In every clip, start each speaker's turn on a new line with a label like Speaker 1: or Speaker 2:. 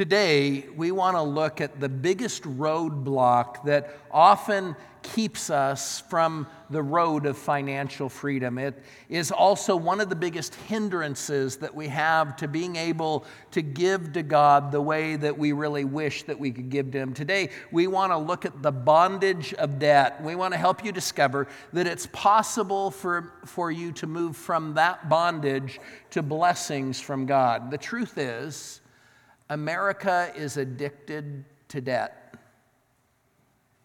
Speaker 1: Today, we want to look at the biggest roadblock that often keeps us from the road of financial freedom. It is also one of the biggest hindrances that we have to being able to give to God the way that we really wish that we could give to Him. Today, we want to look at the bondage of debt. We want to help you discover that it's possible for, for you to move from that bondage to blessings from God. The truth is, America is addicted to debt.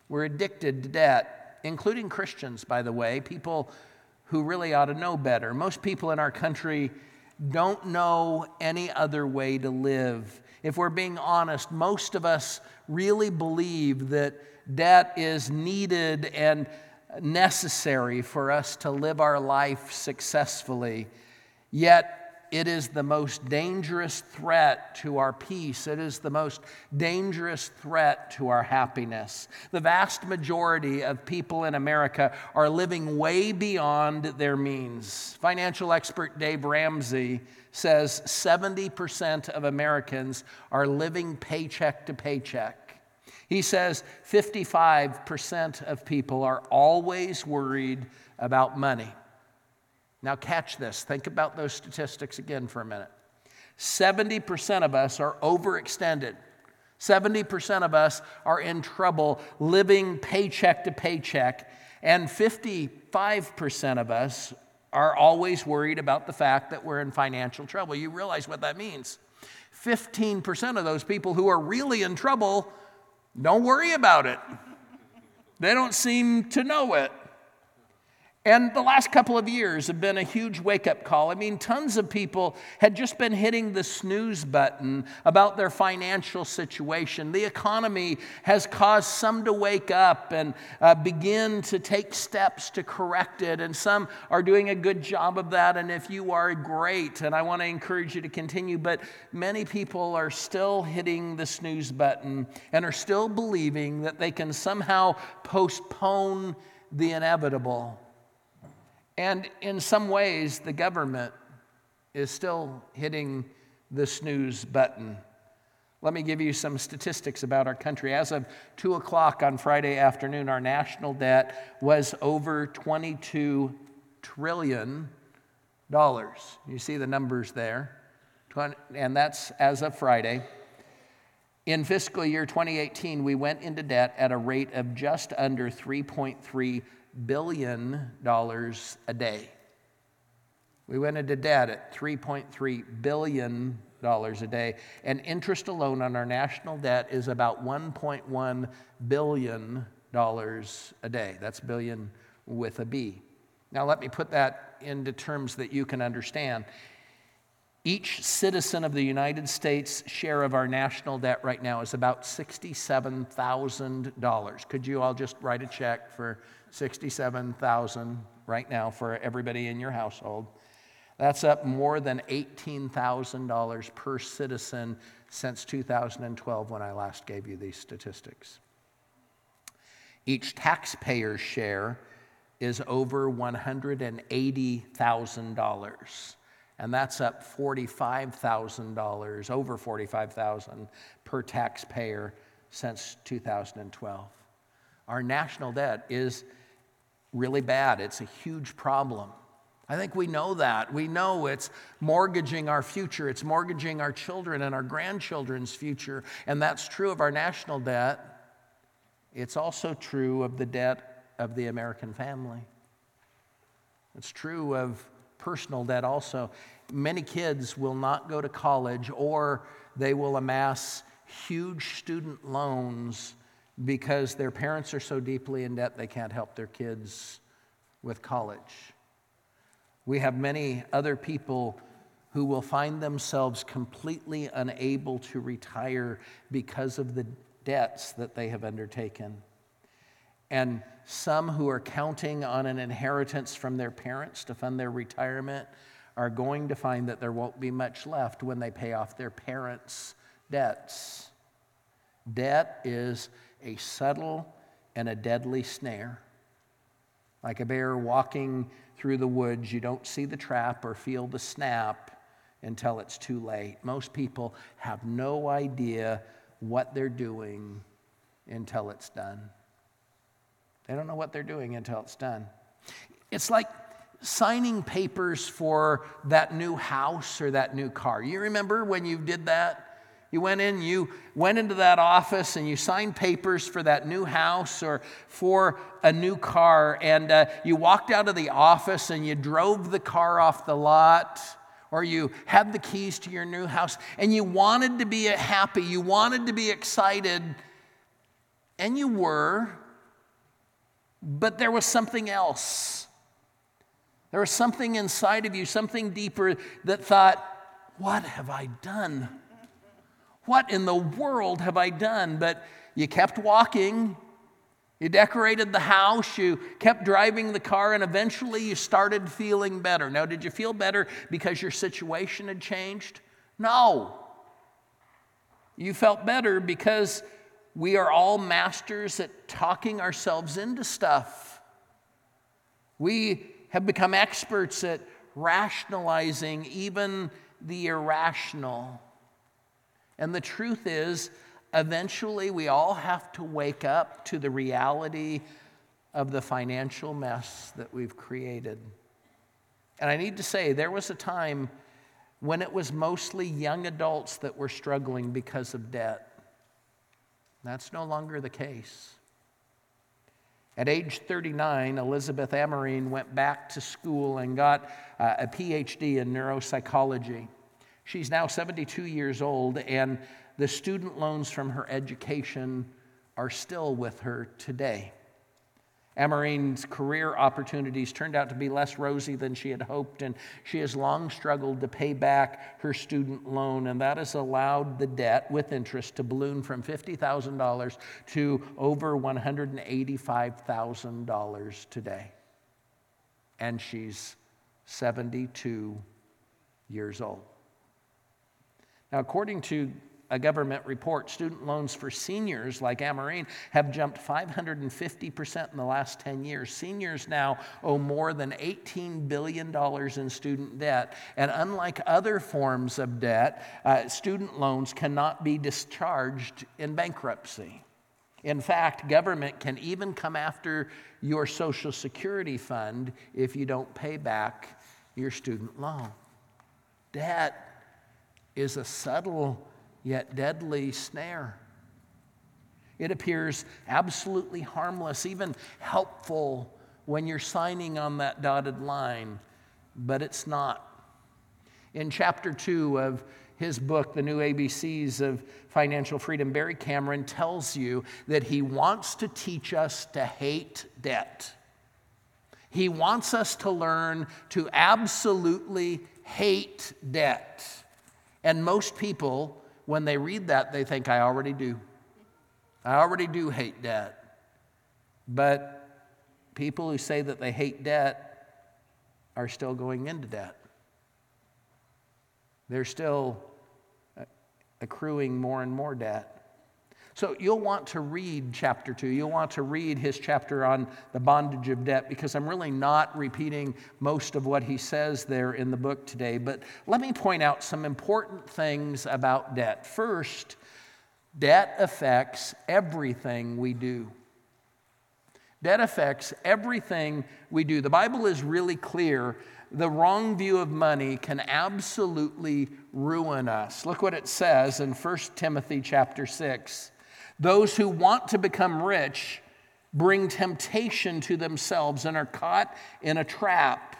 Speaker 1: We're addicted to debt, including Christians, by the way, people who really ought to know better. Most people in our country don't know any other way to live. If we're being honest, most of us really believe that debt is needed and necessary for us to live our life successfully. Yet, it is the most dangerous threat to our peace. It is the most dangerous threat to our happiness. The vast majority of people in America are living way beyond their means. Financial expert Dave Ramsey says 70% of Americans are living paycheck to paycheck. He says 55% of people are always worried about money. Now, catch this. Think about those statistics again for a minute. 70% of us are overextended. 70% of us are in trouble living paycheck to paycheck. And 55% of us are always worried about the fact that we're in financial trouble. You realize what that means. 15% of those people who are really in trouble don't worry about it, they don't seem to know it. And the last couple of years have been a huge wake up call. I mean, tons of people had just been hitting the snooze button about their financial situation. The economy has caused some to wake up and uh, begin to take steps to correct it. And some are doing a good job of that. And if you are, great. And I want to encourage you to continue. But many people are still hitting the snooze button and are still believing that they can somehow postpone the inevitable. And in some ways, the government is still hitting the snooze button. Let me give you some statistics about our country. As of 2 o'clock on Friday afternoon, our national debt was over $22 trillion. You see the numbers there. And that's as of Friday. In fiscal year 2018, we went into debt at a rate of just under 3.3 billion dollars a day. We went into debt at 3.3 billion dollars a day, and interest alone on our national debt is about 1.1 billion dollars a day. That's billion with a B. Now let me put that into terms that you can understand. Each citizen of the United States share of our national debt right now is about $67,000. Could you all just write a check for 67,000 right now for everybody in your household. That's up more than $18,000 per citizen since 2012 when I last gave you these statistics. Each taxpayer's share is over $180,000 and that's up $45,000 over $45,000 per taxpayer since 2012. Our national debt is really bad. It's a huge problem. I think we know that. We know it's mortgaging our future, it's mortgaging our children and our grandchildren's future, and that's true of our national debt. It's also true of the debt of the American family. It's true of personal debt also. Many kids will not go to college or they will amass huge student loans because their parents are so deeply in debt they can't help their kids with college. We have many other people who will find themselves completely unable to retire because of the debts that they have undertaken. And some who are counting on an inheritance from their parents to fund their retirement are going to find that there won't be much left when they pay off their parents' debts. Debt is a subtle and a deadly snare. Like a bear walking through the woods, you don't see the trap or feel the snap until it's too late. Most people have no idea what they're doing until it's done. They don't know what they're doing until it's done. It's like signing papers for that new house or that new car. You remember when you did that? You went in, you went into that office and you signed papers for that new house or for a new car, and uh, you walked out of the office and you drove the car off the lot, or you had the keys to your new house, and you wanted to be happy, you wanted to be excited, and you were, but there was something else. There was something inside of you, something deeper that thought, What have I done? What in the world have I done? But you kept walking, you decorated the house, you kept driving the car, and eventually you started feeling better. Now, did you feel better because your situation had changed? No. You felt better because we are all masters at talking ourselves into stuff. We have become experts at rationalizing even the irrational. And the truth is, eventually we all have to wake up to the reality of the financial mess that we've created. And I need to say, there was a time when it was mostly young adults that were struggling because of debt. That's no longer the case. At age 39, Elizabeth Amarine went back to school and got uh, a PhD in neuropsychology. She's now 72 years old, and the student loans from her education are still with her today. Amarine's career opportunities turned out to be less rosy than she had hoped, and she has long struggled to pay back her student loan, and that has allowed the debt with interest to balloon from $50,000 to over $185,000 today. And she's 72 years old. According to a government report, student loans for seniors like Amarine have jumped 550% in the last 10 years. Seniors now owe more than $18 billion in student debt. And unlike other forms of debt, uh, student loans cannot be discharged in bankruptcy. In fact, government can even come after your Social Security fund if you don't pay back your student loan. Debt is a subtle yet deadly snare. It appears absolutely harmless, even helpful when you're signing on that dotted line, but it's not. In chapter two of his book, The New ABCs of Financial Freedom, Barry Cameron tells you that he wants to teach us to hate debt. He wants us to learn to absolutely hate debt. And most people when they read that, they think, I already do. I already do hate debt. But people who say that they hate debt are still going into debt. They're still uh, accruing more and more debt. So you'll want to read chapter two. You'll want to read his chapter on the bondage of debt because I'm really not repeating most of what he says there in the book today. But let me point out some important things about debt. First, debt affects everything we do. Debt affects everything we do. The Bible is really clear. The wrong view of money can absolutely ruin us. Look what it says in 1 Timothy chapter 6. Those who want to become rich bring temptation to themselves and are caught in a trap.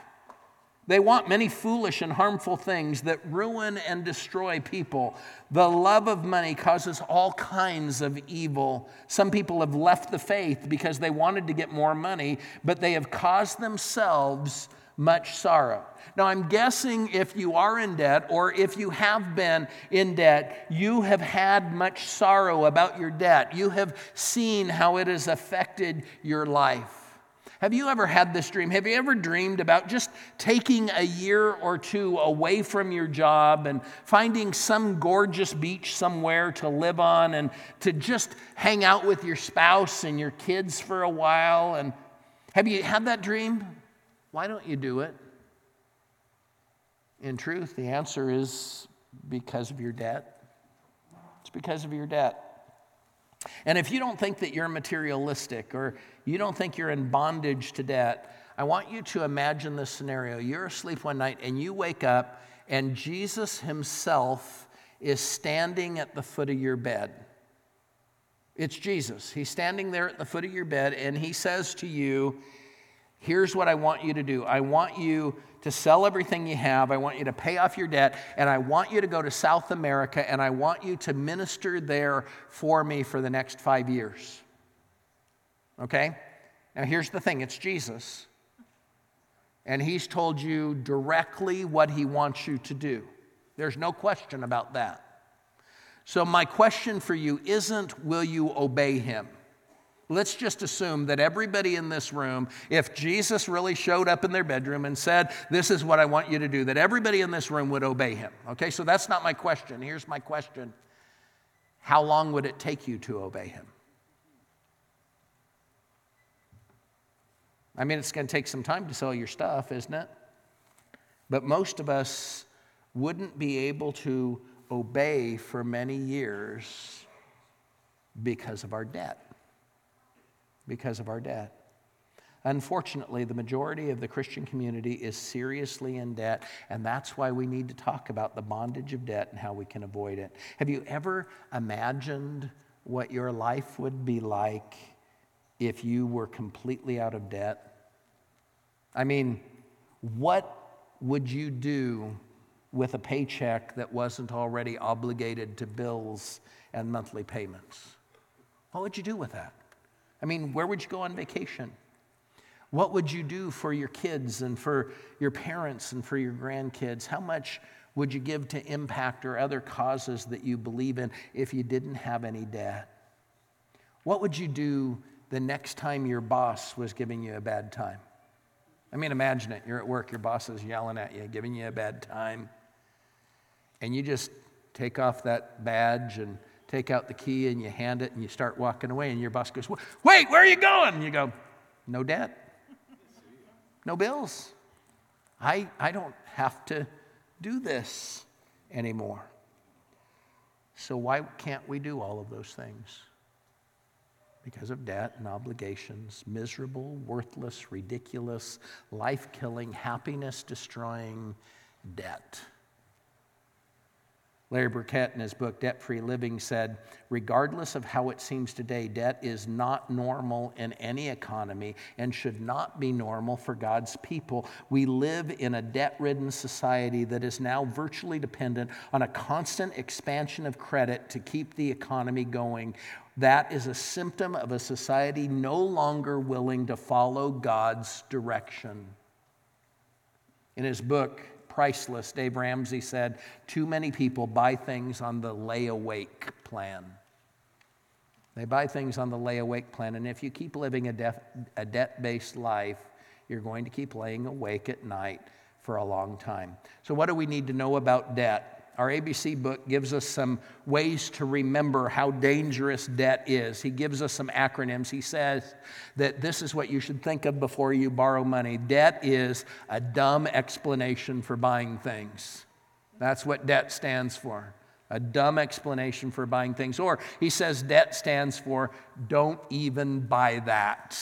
Speaker 1: They want many foolish and harmful things that ruin and destroy people. The love of money causes all kinds of evil. Some people have left the faith because they wanted to get more money, but they have caused themselves much sorrow. Now, I'm guessing if you are in debt or if you have been in debt, you have had much sorrow about your debt. You have seen how it has affected your life. Have you ever had this dream? Have you ever dreamed about just taking a year or two away from your job and finding some gorgeous beach somewhere to live on and to just hang out with your spouse and your kids for a while? And have you had that dream? Why don't you do it? In truth, the answer is because of your debt. It's because of your debt. And if you don't think that you're materialistic or you don't think you're in bondage to debt, I want you to imagine this scenario. You're asleep one night and you wake up, and Jesus himself is standing at the foot of your bed. It's Jesus. He's standing there at the foot of your bed, and he says to you, Here's what I want you to do. I want you to sell everything you have. I want you to pay off your debt. And I want you to go to South America and I want you to minister there for me for the next five years. Okay? Now, here's the thing it's Jesus. And he's told you directly what he wants you to do. There's no question about that. So, my question for you isn't will you obey him? Let's just assume that everybody in this room, if Jesus really showed up in their bedroom and said, This is what I want you to do, that everybody in this room would obey him. Okay, so that's not my question. Here's my question How long would it take you to obey him? I mean, it's going to take some time to sell your stuff, isn't it? But most of us wouldn't be able to obey for many years because of our debt because of our debt. Unfortunately, the majority of the Christian community is seriously in debt, and that's why we need to talk about the bondage of debt and how we can avoid it. Have you ever imagined what your life would be like if you were completely out of debt? I mean, what would you do with a paycheck that wasn't already obligated to bills and monthly payments? What would you do with that? I mean, where would you go on vacation? What would you do for your kids and for your parents and for your grandkids? How much would you give to impact or other causes that you believe in if you didn't have any debt? What would you do the next time your boss was giving you a bad time? I mean, imagine it. You're at work, your boss is yelling at you, giving you a bad time, and you just take off that badge and take out the key and you hand it and you start walking away, and your boss goes, Wait, where are you going? And you go, No debt, no bills. I, I don't have to do this anymore. So, why can't we do all of those things? Because of debt and obligations, miserable, worthless, ridiculous, life killing, happiness destroying debt. Larry Burkett, in his book Debt Free Living, said regardless of how it seems today, debt is not normal in any economy and should not be normal for God's people. We live in a debt ridden society that is now virtually dependent on a constant expansion of credit to keep the economy going. That is a symptom of a society no longer willing to follow God's direction. In his book, priceless. Dave Ramsey said, Too many people buy things on the lay awake plan. They buy things on the lay awake plan, and if you keep living a, a debt based life, you're going to keep laying awake at night for a long time. So, what do we need to know about debt? Our ABC book gives us some ways to remember how dangerous debt is. He gives us some acronyms. He says that this is what you should think of before you borrow money debt is a dumb explanation for buying things. That's what debt stands for a dumb explanation for buying things. Or he says debt stands for don't even buy that.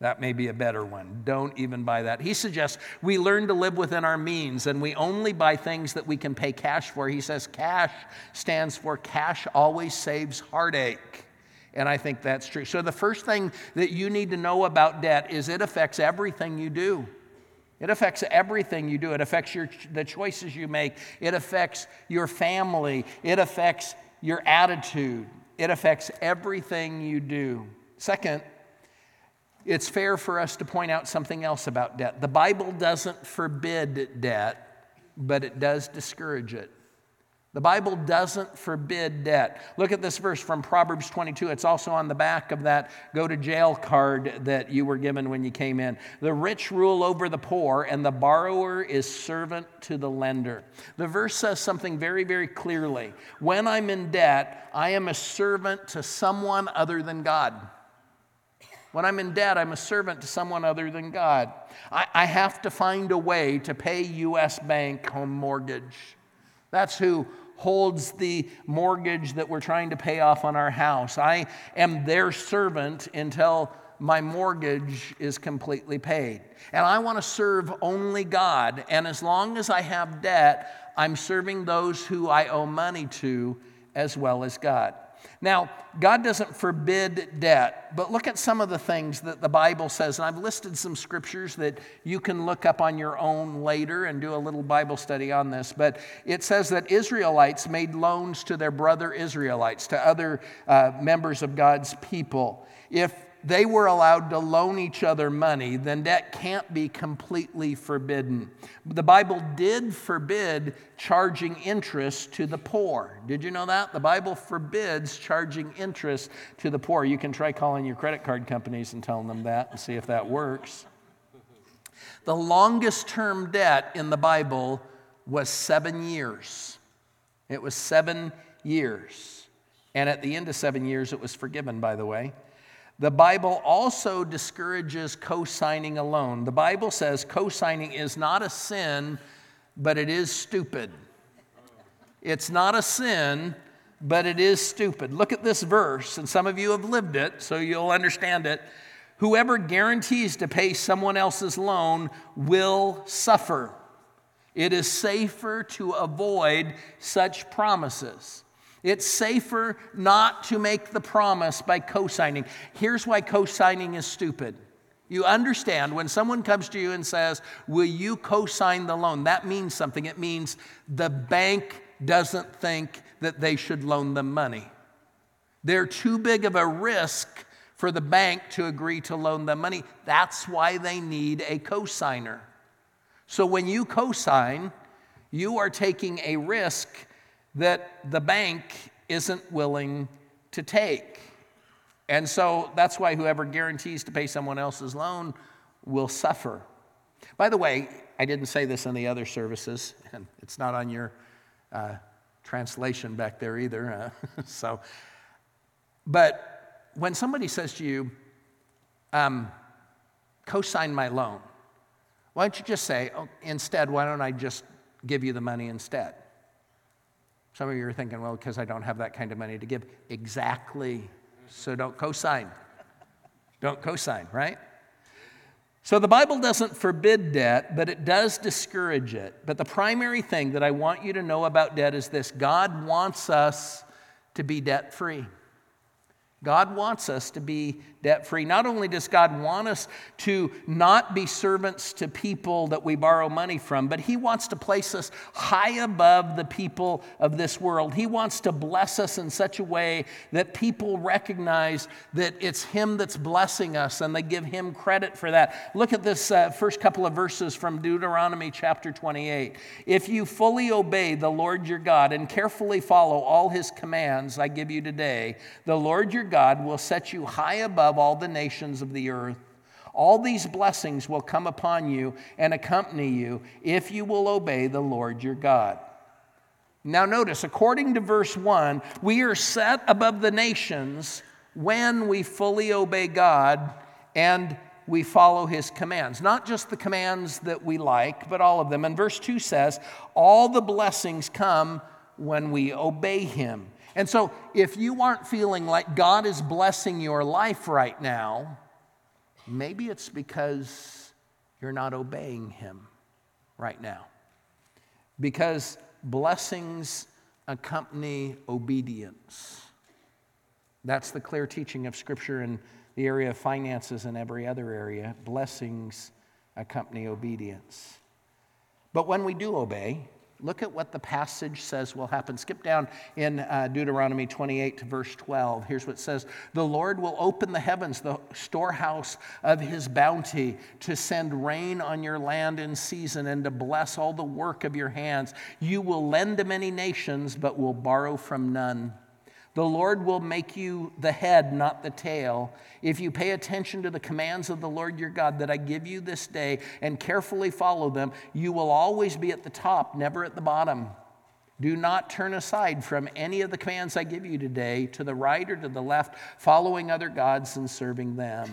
Speaker 1: That may be a better one. Don't even buy that. He suggests we learn to live within our means and we only buy things that we can pay cash for. He says cash stands for cash always saves heartache. And I think that's true. So, the first thing that you need to know about debt is it affects everything you do. It affects everything you do. It affects your, the choices you make. It affects your family. It affects your attitude. It affects everything you do. Second, it's fair for us to point out something else about debt. The Bible doesn't forbid debt, but it does discourage it. The Bible doesn't forbid debt. Look at this verse from Proverbs 22. It's also on the back of that go to jail card that you were given when you came in. The rich rule over the poor, and the borrower is servant to the lender. The verse says something very, very clearly. When I'm in debt, I am a servant to someone other than God. When I'm in debt, I'm a servant to someone other than God. I, I have to find a way to pay U.S. Bank home mortgage. That's who holds the mortgage that we're trying to pay off on our house. I am their servant until my mortgage is completely paid. And I want to serve only God. And as long as I have debt, I'm serving those who I owe money to as well as God. Now, God doesn't forbid debt, but look at some of the things that the Bible says. And I've listed some scriptures that you can look up on your own later and do a little Bible study on this. But it says that Israelites made loans to their brother Israelites, to other uh, members of God's people. If they were allowed to loan each other money, then that can't be completely forbidden. The Bible did forbid charging interest to the poor. Did you know that? The Bible forbids charging interest to the poor. You can try calling your credit card companies and telling them that and see if that works. The longest term debt in the Bible was seven years. It was seven years. And at the end of seven years, it was forgiven, by the way. The Bible also discourages co signing alone. The Bible says co signing is not a sin, but it is stupid. It's not a sin, but it is stupid. Look at this verse, and some of you have lived it, so you'll understand it. Whoever guarantees to pay someone else's loan will suffer. It is safer to avoid such promises. It's safer not to make the promise by co signing. Here's why co signing is stupid. You understand when someone comes to you and says, Will you co sign the loan? That means something. It means the bank doesn't think that they should loan them money. They're too big of a risk for the bank to agree to loan them money. That's why they need a co signer. So when you co sign, you are taking a risk that the bank isn't willing to take. And so that's why whoever guarantees to pay someone else's loan will suffer. By the way, I didn't say this in the other services, and it's not on your uh, translation back there either. Uh, so, but when somebody says to you, um, co-sign my loan, why don't you just say, oh, instead, why don't I just give you the money instead? Some of you are thinking, well, because I don't have that kind of money to give. Exactly. So don't cosign. Don't cosign, right? So the Bible doesn't forbid debt, but it does discourage it. But the primary thing that I want you to know about debt is this God wants us to be debt free. God wants us to be debt free. Not only does God want us to not be servants to people that we borrow money from, but He wants to place us high above the people of this world. He wants to bless us in such a way that people recognize that it's Him that's blessing us and they give Him credit for that. Look at this uh, first couple of verses from Deuteronomy chapter 28. If you fully obey the Lord your God and carefully follow all His commands I give you today, the Lord your God will set you high above all the nations of the earth. All these blessings will come upon you and accompany you if you will obey the Lord your God. Now, notice, according to verse 1, we are set above the nations when we fully obey God and we follow his commands. Not just the commands that we like, but all of them. And verse 2 says, All the blessings come when we obey him. And so, if you aren't feeling like God is blessing your life right now, maybe it's because you're not obeying Him right now. Because blessings accompany obedience. That's the clear teaching of Scripture in the area of finances and every other area. Blessings accompany obedience. But when we do obey, Look at what the passage says will happen. Skip down in uh, Deuteronomy 28 to verse 12. Here's what it says The Lord will open the heavens, the storehouse of his bounty, to send rain on your land in season and to bless all the work of your hands. You will lend to many nations, but will borrow from none. The Lord will make you the head, not the tail. If you pay attention to the commands of the Lord your God that I give you this day and carefully follow them, you will always be at the top, never at the bottom. Do not turn aside from any of the commands I give you today to the right or to the left, following other gods and serving them.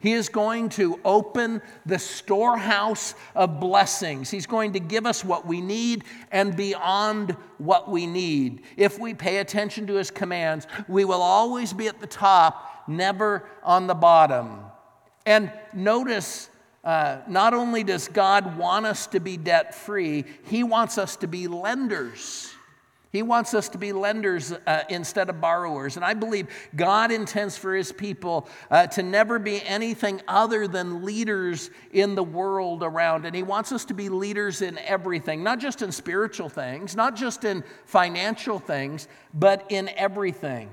Speaker 1: He is going to open the storehouse of blessings. He's going to give us what we need and beyond what we need. If we pay attention to His commands, we will always be at the top, never on the bottom. And notice, uh, not only does God want us to be debt free, He wants us to be lenders. He wants us to be lenders uh, instead of borrowers. And I believe God intends for His people uh, to never be anything other than leaders in the world around. And He wants us to be leaders in everything, not just in spiritual things, not just in financial things, but in everything.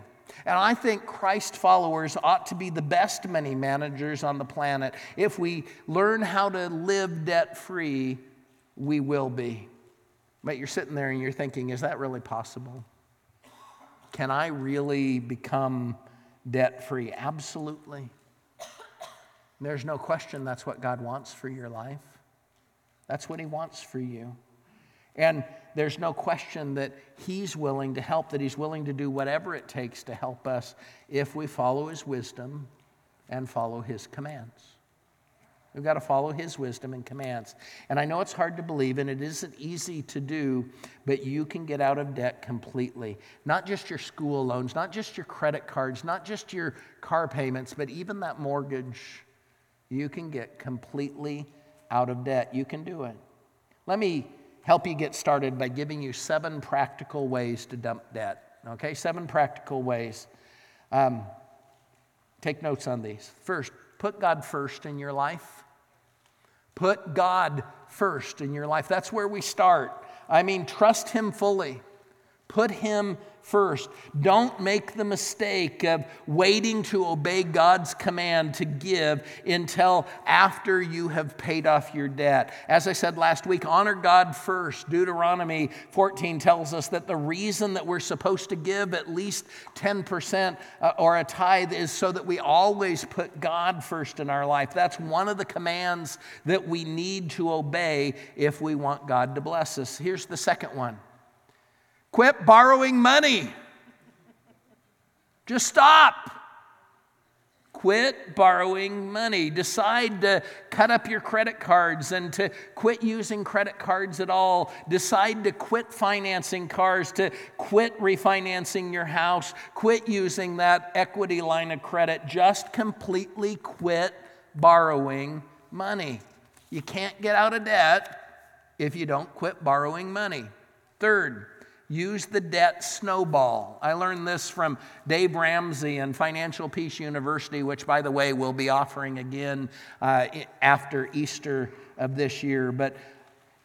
Speaker 1: And I think Christ followers ought to be the best money managers on the planet. If we learn how to live debt free, we will be. But you're sitting there and you're thinking, is that really possible? Can I really become debt free? Absolutely. There's no question that's what God wants for your life. That's what He wants for you. And there's no question that He's willing to help, that He's willing to do whatever it takes to help us if we follow His wisdom and follow His commands. We've got to follow his wisdom and commands. And I know it's hard to believe and it isn't easy to do, but you can get out of debt completely. Not just your school loans, not just your credit cards, not just your car payments, but even that mortgage. You can get completely out of debt. You can do it. Let me help you get started by giving you seven practical ways to dump debt. Okay, seven practical ways. Um, take notes on these. First, put God first in your life. Put God first in your life. That's where we start. I mean, trust Him fully. Put Him first. Don't make the mistake of waiting to obey God's command to give until after you have paid off your debt. As I said last week, honor God first. Deuteronomy 14 tells us that the reason that we're supposed to give at least 10% uh, or a tithe is so that we always put God first in our life. That's one of the commands that we need to obey if we want God to bless us. Here's the second one. Quit borrowing money. Just stop. Quit borrowing money. Decide to cut up your credit cards and to quit using credit cards at all. Decide to quit financing cars, to quit refinancing your house, quit using that equity line of credit. Just completely quit borrowing money. You can't get out of debt if you don't quit borrowing money. Third, Use the debt snowball. I learned this from Dave Ramsey and Financial Peace University, which, by the way, we'll be offering again uh, after Easter of this year. But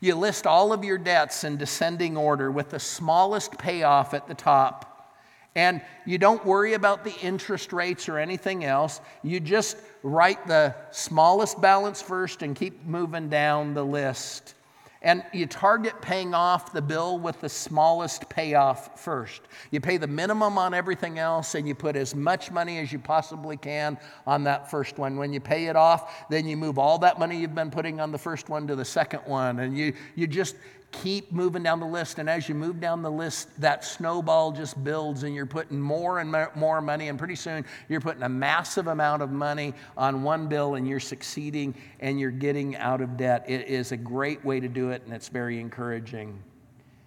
Speaker 1: you list all of your debts in descending order with the smallest payoff at the top. And you don't worry about the interest rates or anything else. You just write the smallest balance first and keep moving down the list. And you target paying off the bill with the smallest payoff first. You pay the minimum on everything else, and you put as much money as you possibly can on that first one. When you pay it off, then you move all that money you've been putting on the first one to the second one. And you, you just keep moving down the list. And as you move down the list, that snowball just builds, and you're putting more and more money. And pretty soon, you're putting a massive amount of money on one bill, and you're succeeding and you're getting out of debt. It is a great way to do it, and it's very encouraging.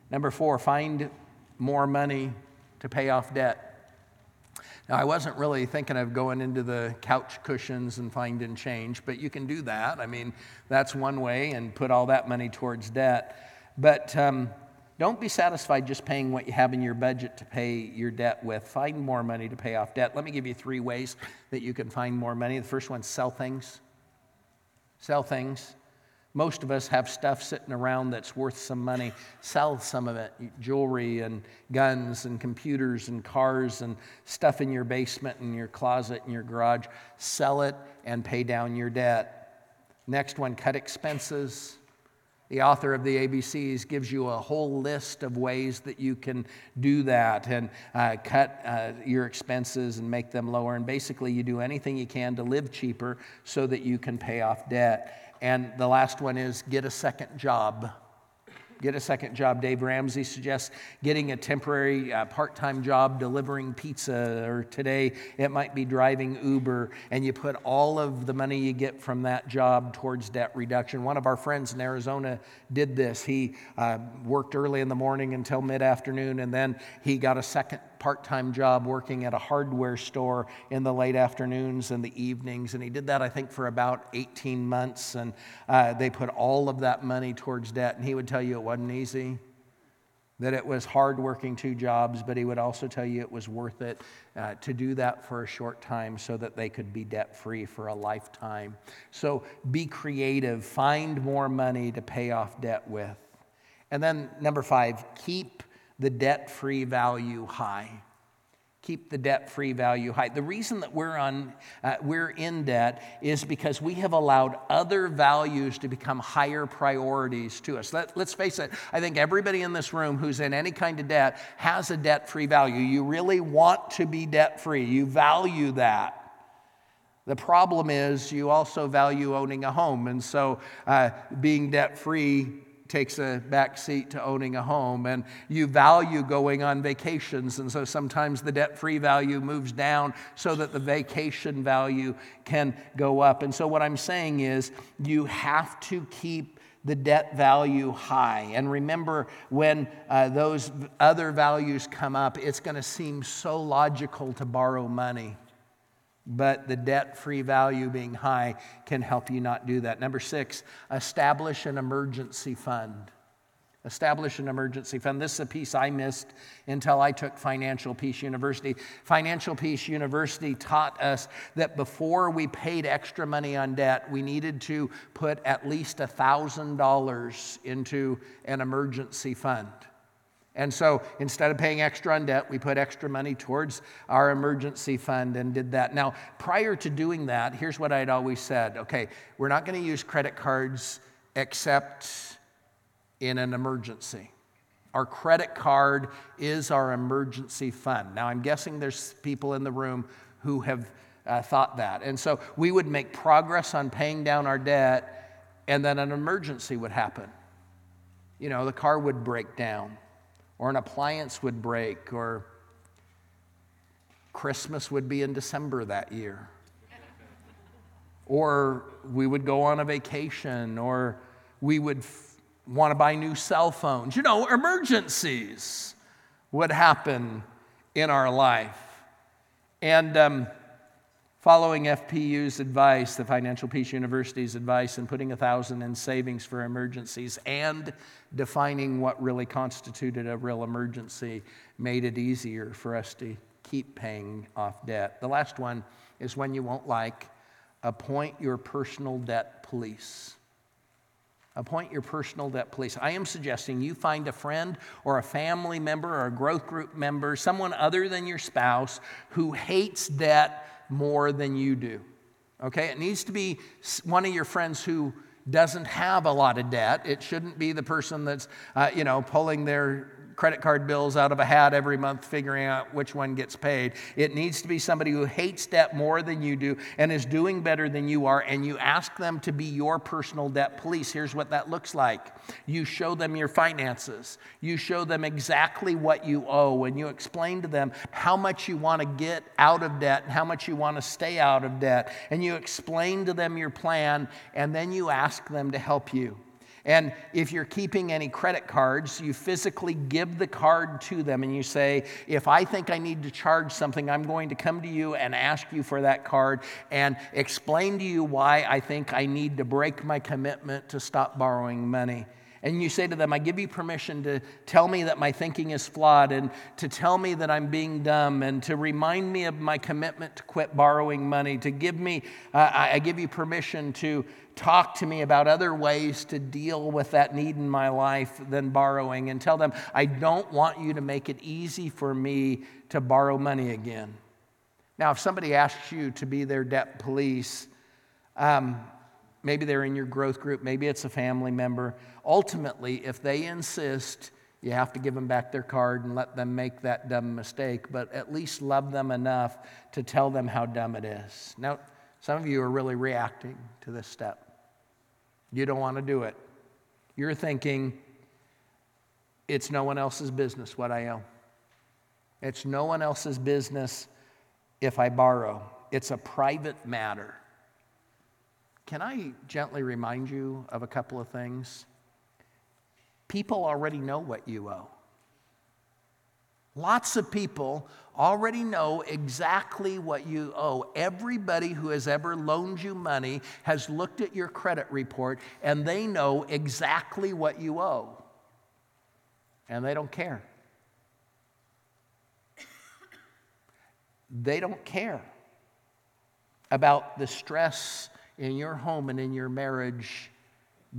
Speaker 1: Number four, find more money to pay off debt. Now, I wasn't really thinking of going into the couch cushions and finding change, but you can do that. I mean, that's one way and put all that money towards debt. But um, don't be satisfied just paying what you have in your budget to pay your debt with. Find more money to pay off debt. Let me give you three ways that you can find more money. The first one sell things. Sell things. Most of us have stuff sitting around that's worth some money. Sell some of it jewelry and guns and computers and cars and stuff in your basement and your closet and your garage. Sell it and pay down your debt. Next one cut expenses. The author of the ABCs gives you a whole list of ways that you can do that and uh, cut uh, your expenses and make them lower. And basically, you do anything you can to live cheaper so that you can pay off debt. And the last one is get a second job. Get a second job. Dave Ramsey suggests getting a temporary uh, part time job delivering pizza, or today it might be driving Uber, and you put all of the money you get from that job towards debt reduction. One of our friends in Arizona did this. He uh, worked early in the morning until mid afternoon, and then he got a second part time job working at a hardware store in the late afternoons and the evenings. And he did that, I think, for about 18 months. And uh, they put all of that money towards debt. And he would tell you it wasn't easy, that it was hard working two jobs, but he would also tell you it was worth it uh, to do that for a short time so that they could be debt free for a lifetime. So be creative, find more money to pay off debt with. And then, number five, keep the debt free value high. Keep the debt free value high. The reason that we're, on, uh, we're in debt is because we have allowed other values to become higher priorities to us. Let, let's face it, I think everybody in this room who's in any kind of debt has a debt free value. You really want to be debt free, you value that. The problem is, you also value owning a home. And so, uh, being debt free takes a back seat to owning a home and you value going on vacations and so sometimes the debt-free value moves down so that the vacation value can go up and so what i'm saying is you have to keep the debt value high. And remember, when uh, those other values come up, it's going to seem so logical to borrow money but the debt free value being high can help you not do that. Number six, establish an emergency fund. Establish an emergency fund. This is a piece I missed until I took Financial Peace University. Financial Peace University taught us that before we paid extra money on debt, we needed to put at least $1,000 into an emergency fund. And so instead of paying extra on debt, we put extra money towards our emergency fund and did that. Now, prior to doing that, here's what I'd always said okay, we're not going to use credit cards except in an emergency. Our credit card is our emergency fund. Now, I'm guessing there's people in the room who have uh, thought that. And so we would make progress on paying down our debt, and then an emergency would happen. You know, the car would break down or an appliance would break, or Christmas would be in December that year. or we would go on a vacation, or we would f- want to buy new cell phones. You know, emergencies would happen in our life. And um, following FPU's advice, the Financial Peace University's advice, and putting a thousand in savings for emergencies and defining what really constituted a real emergency made it easier for us to keep paying off debt. The last one is when you won't like, appoint your personal debt police. Appoint your personal debt police. I am suggesting you find a friend or a family member or a growth group member, someone other than your spouse, who hates debt more than you do. Okay? It needs to be one of your friends who doesn't have a lot of debt. It shouldn't be the person that's, uh, you know, pulling their credit card bills out of a hat every month, figuring out which one gets paid. It needs to be somebody who hates debt more than you do and is doing better than you are, and you ask them to be your personal debt police. Here's what that looks like you show them your finances, you show them exactly what you owe, and you explain to them how much you want to get out of debt and how much you want to stay out of debt, and you explain to them your plan, and then you ask them to help you. And if you're keeping any credit cards, you physically give the card to them and you say, If I think I need to charge something, I'm going to come to you and ask you for that card and explain to you why I think I need to break my commitment to stop borrowing money. And you say to them, I give you permission to tell me that my thinking is flawed and to tell me that I'm being dumb and to remind me of my commitment to quit borrowing money, to give me, uh, I give you permission to talk to me about other ways to deal with that need in my life than borrowing and tell them, I don't want you to make it easy for me to borrow money again. Now, if somebody asks you to be their debt police, um, maybe they're in your growth group, maybe it's a family member. Ultimately, if they insist, you have to give them back their card and let them make that dumb mistake, but at least love them enough to tell them how dumb it is. Now, some of you are really reacting to this step. You don't want to do it. You're thinking, It's no one else's business what I owe. It's no one else's business if I borrow. It's a private matter. Can I gently remind you of a couple of things? People already know what you owe. Lots of people already know exactly what you owe. Everybody who has ever loaned you money has looked at your credit report and they know exactly what you owe. And they don't care. They don't care about the stress in your home and in your marriage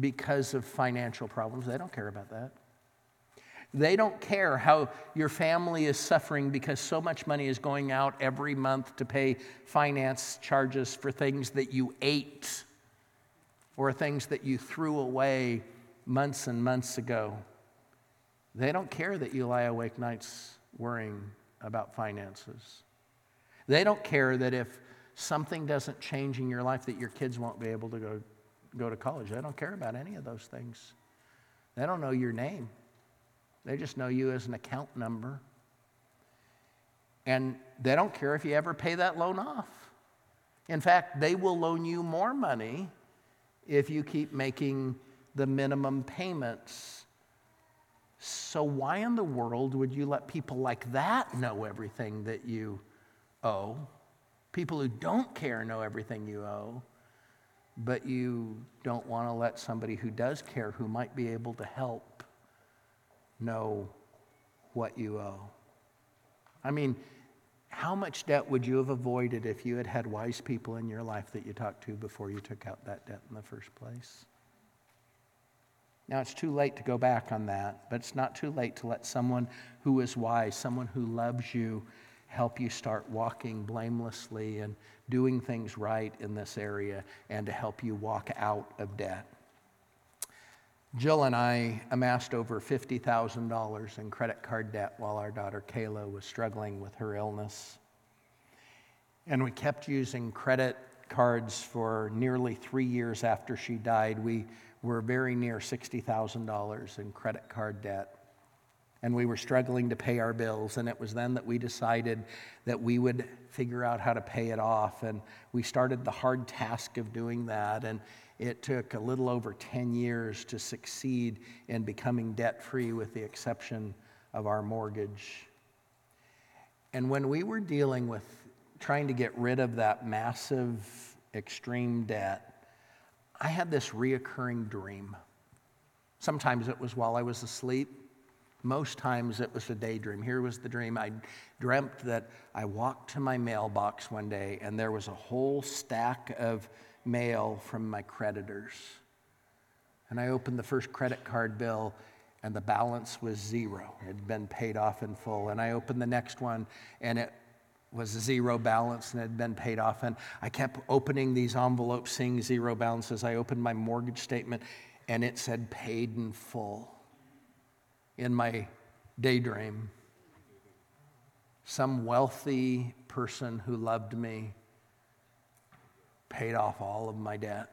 Speaker 1: because of financial problems. They don't care about that. They don't care how your family is suffering because so much money is going out every month to pay finance charges for things that you ate or things that you threw away months and months ago. They don't care that you lie awake nights worrying about finances. They don't care that if something doesn't change in your life that your kids won't be able to go, go to college. They don't care about any of those things. They don't know your name. They just know you as an account number. And they don't care if you ever pay that loan off. In fact, they will loan you more money if you keep making the minimum payments. So, why in the world would you let people like that know everything that you owe? People who don't care know everything you owe, but you don't want to let somebody who does care, who might be able to help, know what you owe. I mean, how much debt would you have avoided if you had had wise people in your life that you talked to before you took out that debt in the first place? Now, it's too late to go back on that, but it's not too late to let someone who is wise, someone who loves you, help you start walking blamelessly and doing things right in this area and to help you walk out of debt. Jill and I amassed over $50,000 in credit card debt while our daughter Kayla was struggling with her illness. And we kept using credit cards for nearly three years after she died. We were very near $60,000 in credit card debt. And we were struggling to pay our bills. And it was then that we decided that we would figure out how to pay it off. And we started the hard task of doing that. And it took a little over 10 years to succeed in becoming debt free, with the exception of our mortgage. And when we were dealing with trying to get rid of that massive, extreme debt, I had this reoccurring dream. Sometimes it was while I was asleep. Most times it was a daydream. Here was the dream. I dreamt that I walked to my mailbox one day and there was a whole stack of mail from my creditors. And I opened the first credit card bill, and the balance was zero. It had been paid off in full. And I opened the next one, and it was a zero balance and it had been paid off. And I kept opening these envelopes, seeing zero balances. I opened my mortgage statement, and it said paid in full. In my daydream, some wealthy person who loved me paid off all of my debt.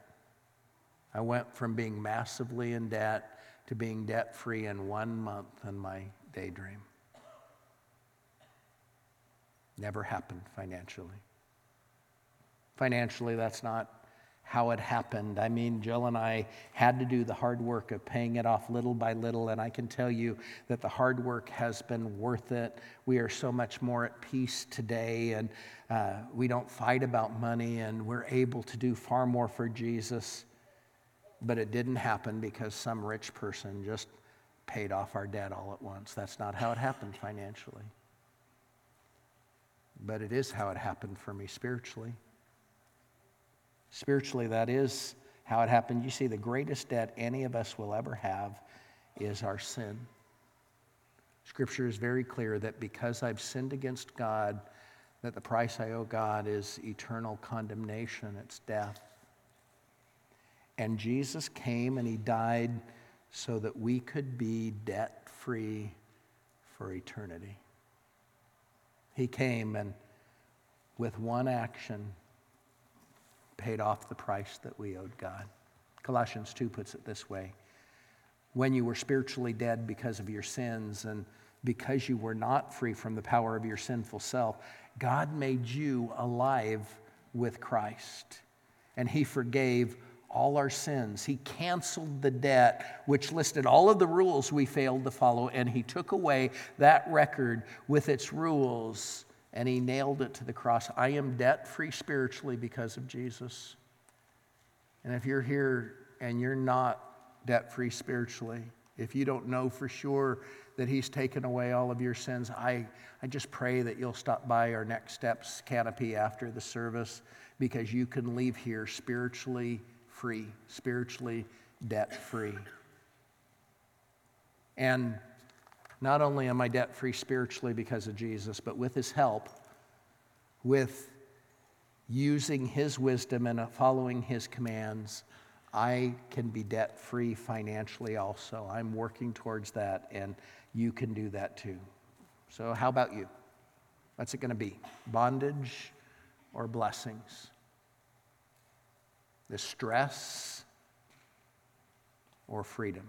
Speaker 1: I went from being massively in debt to being debt free in one month in my daydream. Never happened financially. Financially, that's not how it happened. I mean, Jill and I had to do the hard work of paying it off little by little, and I can tell you that the hard work has been worth it. We are so much more at peace today, and uh, we don't fight about money, and we're able to do far more for Jesus. But it didn't happen because some rich person just paid off our debt all at once. That's not how it happened financially. But it is how it happened for me spiritually. Spiritually, that is how it happened. You see, the greatest debt any of us will ever have is our sin. Scripture is very clear that because I've sinned against God, that the price I owe God is eternal condemnation, it's death. And Jesus came and he died so that we could be debt free for eternity. He came and with one action, paid off the price that we owed God. Colossians 2 puts it this way when you were spiritually dead because of your sins and because you were not free from the power of your sinful self, God made you alive with Christ. And He forgave all our sins. He canceled the debt, which listed all of the rules we failed to follow, and He took away that record with its rules and He nailed it to the cross. I am debt free spiritually because of Jesus. And if you're here and you're not debt free spiritually, if you don't know for sure that He's taken away all of your sins, I, I just pray that you'll stop by our Next Steps canopy after the service because you can leave here spiritually free, spiritually debt free. And not only am I debt free spiritually because of Jesus, but with his help, with using his wisdom and following his commands, I can be debt free financially also. I'm working towards that, and you can do that too. So, how about you? What's it going to be? Bondage or blessings? Distress or freedom?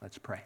Speaker 1: Let's pray.